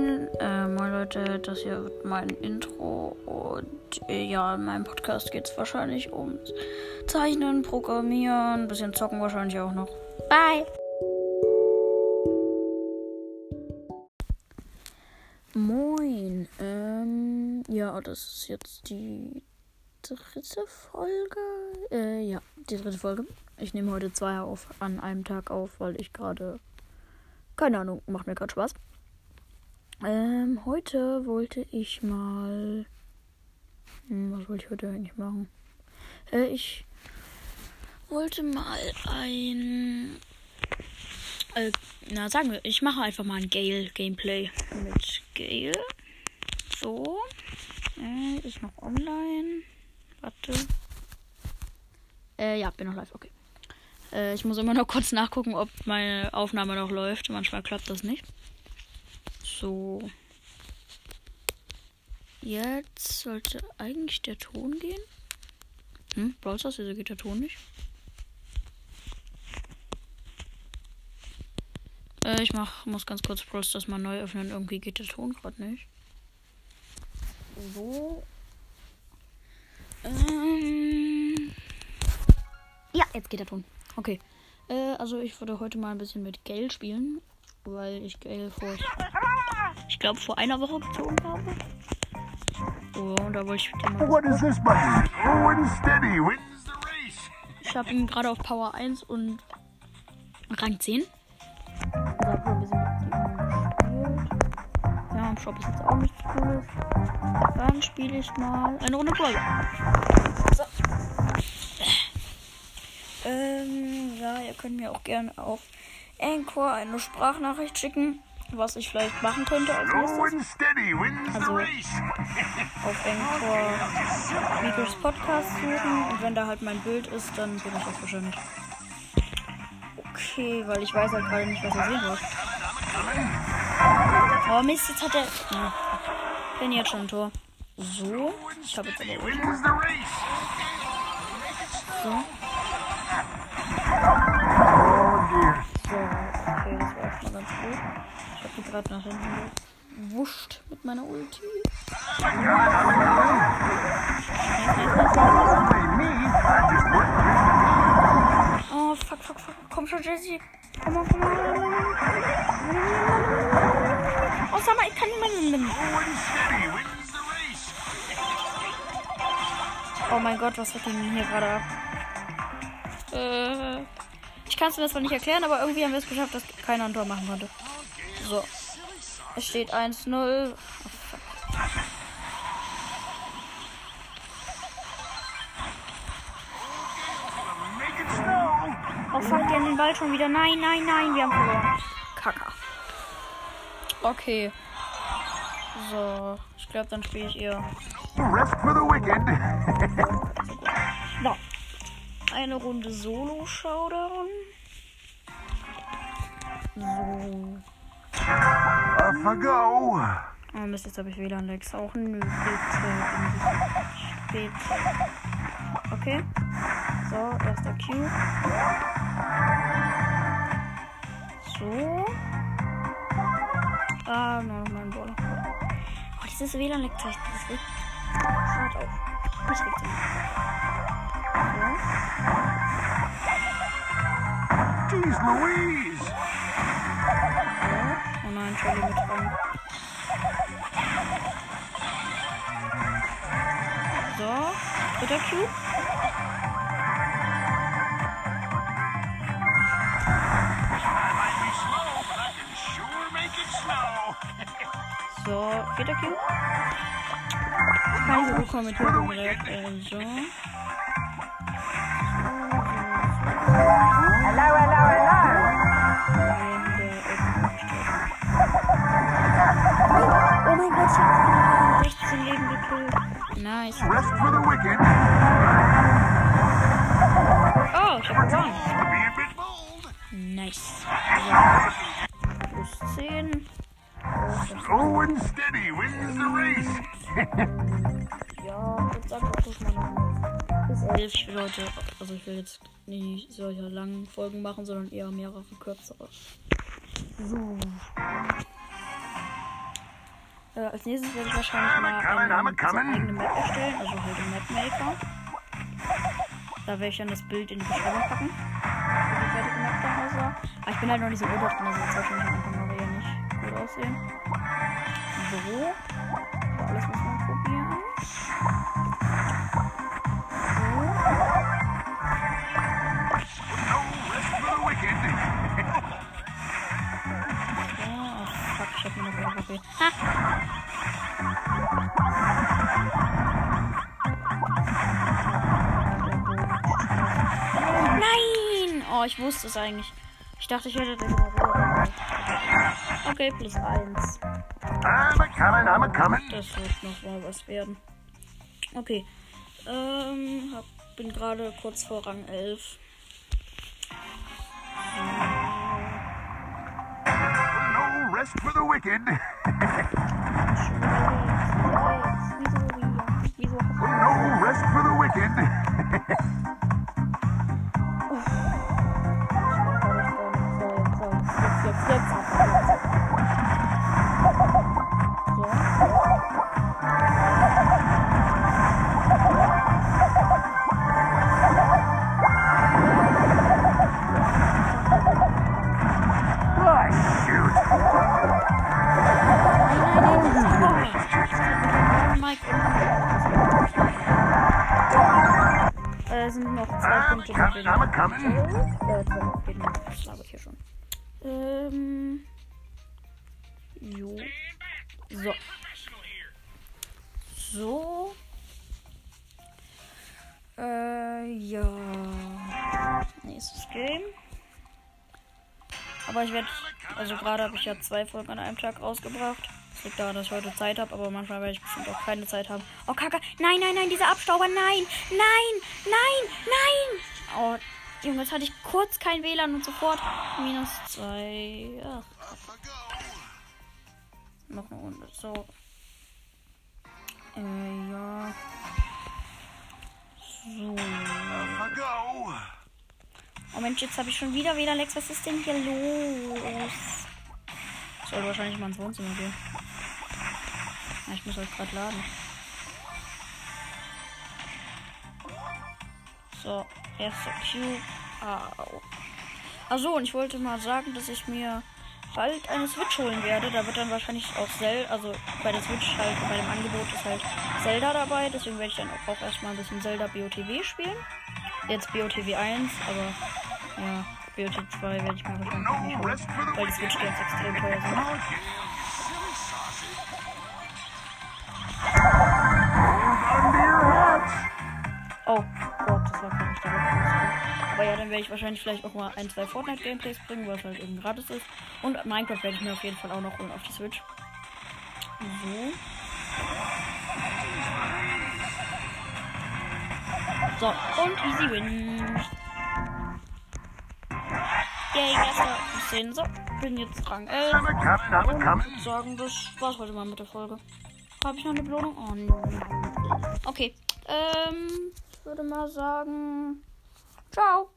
Moin, äh, moin Leute, das hier wird mein Intro und äh, ja, in meinem Podcast geht es wahrscheinlich ums Zeichnen, Programmieren, bisschen zocken wahrscheinlich auch noch. Bye! Moin, ähm, ja, das ist jetzt die dritte Folge. Äh, ja, die dritte Folge. Ich nehme heute zwei auf, an einem Tag auf, weil ich gerade, keine Ahnung, macht mir gerade Spaß. Ähm, heute wollte ich mal. Hm, was wollte ich heute eigentlich machen? Äh, ich wollte mal ein. Äh, na, sagen wir, ich mache einfach mal ein Gale-Gameplay mit Gale. So. Äh, ist noch online. Warte. Äh, ja, bin noch live, okay. Äh, ich muss immer noch kurz nachgucken, ob meine Aufnahme noch läuft. Manchmal klappt das nicht. So. Jetzt sollte eigentlich der Ton gehen. Hm, Brawl Stars, wieso geht der Ton nicht? Äh, ich mach, muss ganz kurz Brawl Stars mal neu öffnen. Irgendwie geht der Ton gerade nicht. So. Ähm. Ja, jetzt geht der Ton. Okay. Äh, also ich würde heute mal ein bisschen mit Gale spielen, weil ich Gale vor ich glaube, vor einer Woche gezogen habe. Oh, da wollte ich mit dem What is this button? Oh, steady wins the race. Ich habe ihn gerade auf Power 1 und Rang 10. Also hab ein bisschen mit ihm gespielt. Ja, im Shop ist jetzt auch nichts Cooles. Dann spiele ich mal eine Runde Brawl. So. Ähm, ja, ihr könnt mir auch gerne auf Anchor eine Sprachnachricht schicken was ich vielleicht machen könnte als nächstes. Also auf Anchor Mikros Podcast suchen und wenn da halt mein Bild ist, dann bin ich das wahrscheinlich. Okay, weil ich weiß halt gerade nicht, was er sehen wird. Oh Mist, jetzt hat er. Ja. Bin jetzt schon ein Tor. So. Ich habe jetzt aber. So, gerade nach hinten gewuscht mit meiner Ulti. Oh, fuck, fuck, fuck. Komm schon, Jesse. Komm on, komm on. Oh, sag mal, ich kann niemanden. Oh mein Gott, was hat denn hier gerade ab? Äh, ich kann es mir zwar nicht erklären, aber irgendwie haben wir es geschafft, dass keiner ein Tor machen konnte. So. Es steht 1-0. Oh fuck, die haben den Ball schon wieder. Nein, nein, nein, wir haben verloren. Kacker. Okay. So, ich glaube, dann spiele ich eher. Rest for the wicked. So. Eine Runde Solo-Showdown. So. Go. Oh Mist, jetzt habe ich wieder Lex. Auch nö, bitte. Bitte. Okay. So, erster Q. So. Ah, noch mein Ball. Oh, dieses WLAN-Leck-Zeichen, das regt hart auf. Mich regt So. Jeez Louise. Oh nein, Charlie mit dran. So, dritter Cube. So, vierter Cube. Ich so gut kommentieren direkt. Äh, so. Mein Gott, ich hab 16 Leben gekillt. Nice. Rest for the wicked. Oh, ich hab gewonnen. Nice. So. Plus 10. Slow and steady wins the race. Ja, sagen, wir pushen mal bis 11. Ich will heute, also ich will jetzt nicht solche langen Folgen machen, sondern eher mehrere kürzere. So. Äh, als nächstes werde ich wahrscheinlich mal coming, eine, eigene Map erstellen, also halt den Mapmaker. Da werde ich dann das Bild in die Beschreibung packen. Wie die fertige Map dann. Aber ich bin halt noch nicht so gut drin, also wird wahrscheinlich am Anfang noch eher nicht gut aussehen. So, alles muss man probieren. Ha! Nein! Oh, ich wusste es eigentlich. Ich dachte, ich hätte den Okay, plus eins. I'm a coming, I'm a coming. Das wird noch mal was werden. Okay. Ähm, hab, bin gerade kurz vor Rang 11. No rest for the wicked. No rest for the wicked. zwei Punkte. coming. Äh, zwei, okay, das labert hier schon. Ähm. Jo. So. So. Äh, ja. Nächstes Game. Aber ich werde, also gerade habe ich ja zwei Folgen an einem Tag rausgebracht. Das liegt daran, dass ich heute Zeit habe, aber manchmal werde ich bestimmt auch keine Zeit haben. Oh, Kacke. Nein, nein, nein, dieser Abstauber. Nein, nein, nein, nein. Oh, Junge, jetzt hatte ich kurz kein WLAN und sofort minus zwei. Ach. Noch eine Runde. So. Äh, ja. So. Oh Mensch, jetzt habe ich schon wieder wieder Lex. Was ist denn hier los? Soll wahrscheinlich mal ins Wohnzimmer gehen. Ja, ich muss euch gerade laden. So, erster Cube. Au. Achso, und ich wollte mal sagen, dass ich mir bald eine Switch holen werde. Da wird dann wahrscheinlich auch Zelda, also bei der Switch halt, bei dem Angebot ist halt Zelda dabei. Deswegen werde ich dann auch, auch erstmal ein bisschen Zelda BOTW spielen. Jetzt BOTW 1, aber ja, BOTW 2 werde ich mir wahrscheinlich nicht holen. Weil die. Switch Games extrem teuer sind. Oh Gott, das war gar nicht der. Aber ja, dann werde ich wahrscheinlich vielleicht auch mal ein, zwei Fortnite-Gameplays bringen, was halt eben gratis ist. Und Minecraft werde ich mir auf jeden Fall auch noch holen auf die Switch. So. So, und easy win. Yay, erster Szene. So, bin jetzt Rang 11. I'm a coming, I'm a Und sagen, das war's heute mal mit der Folge. Habe ich noch eine Belohnung? Oh nein. Okay. Ähm, ich würde mal sagen. Ciao.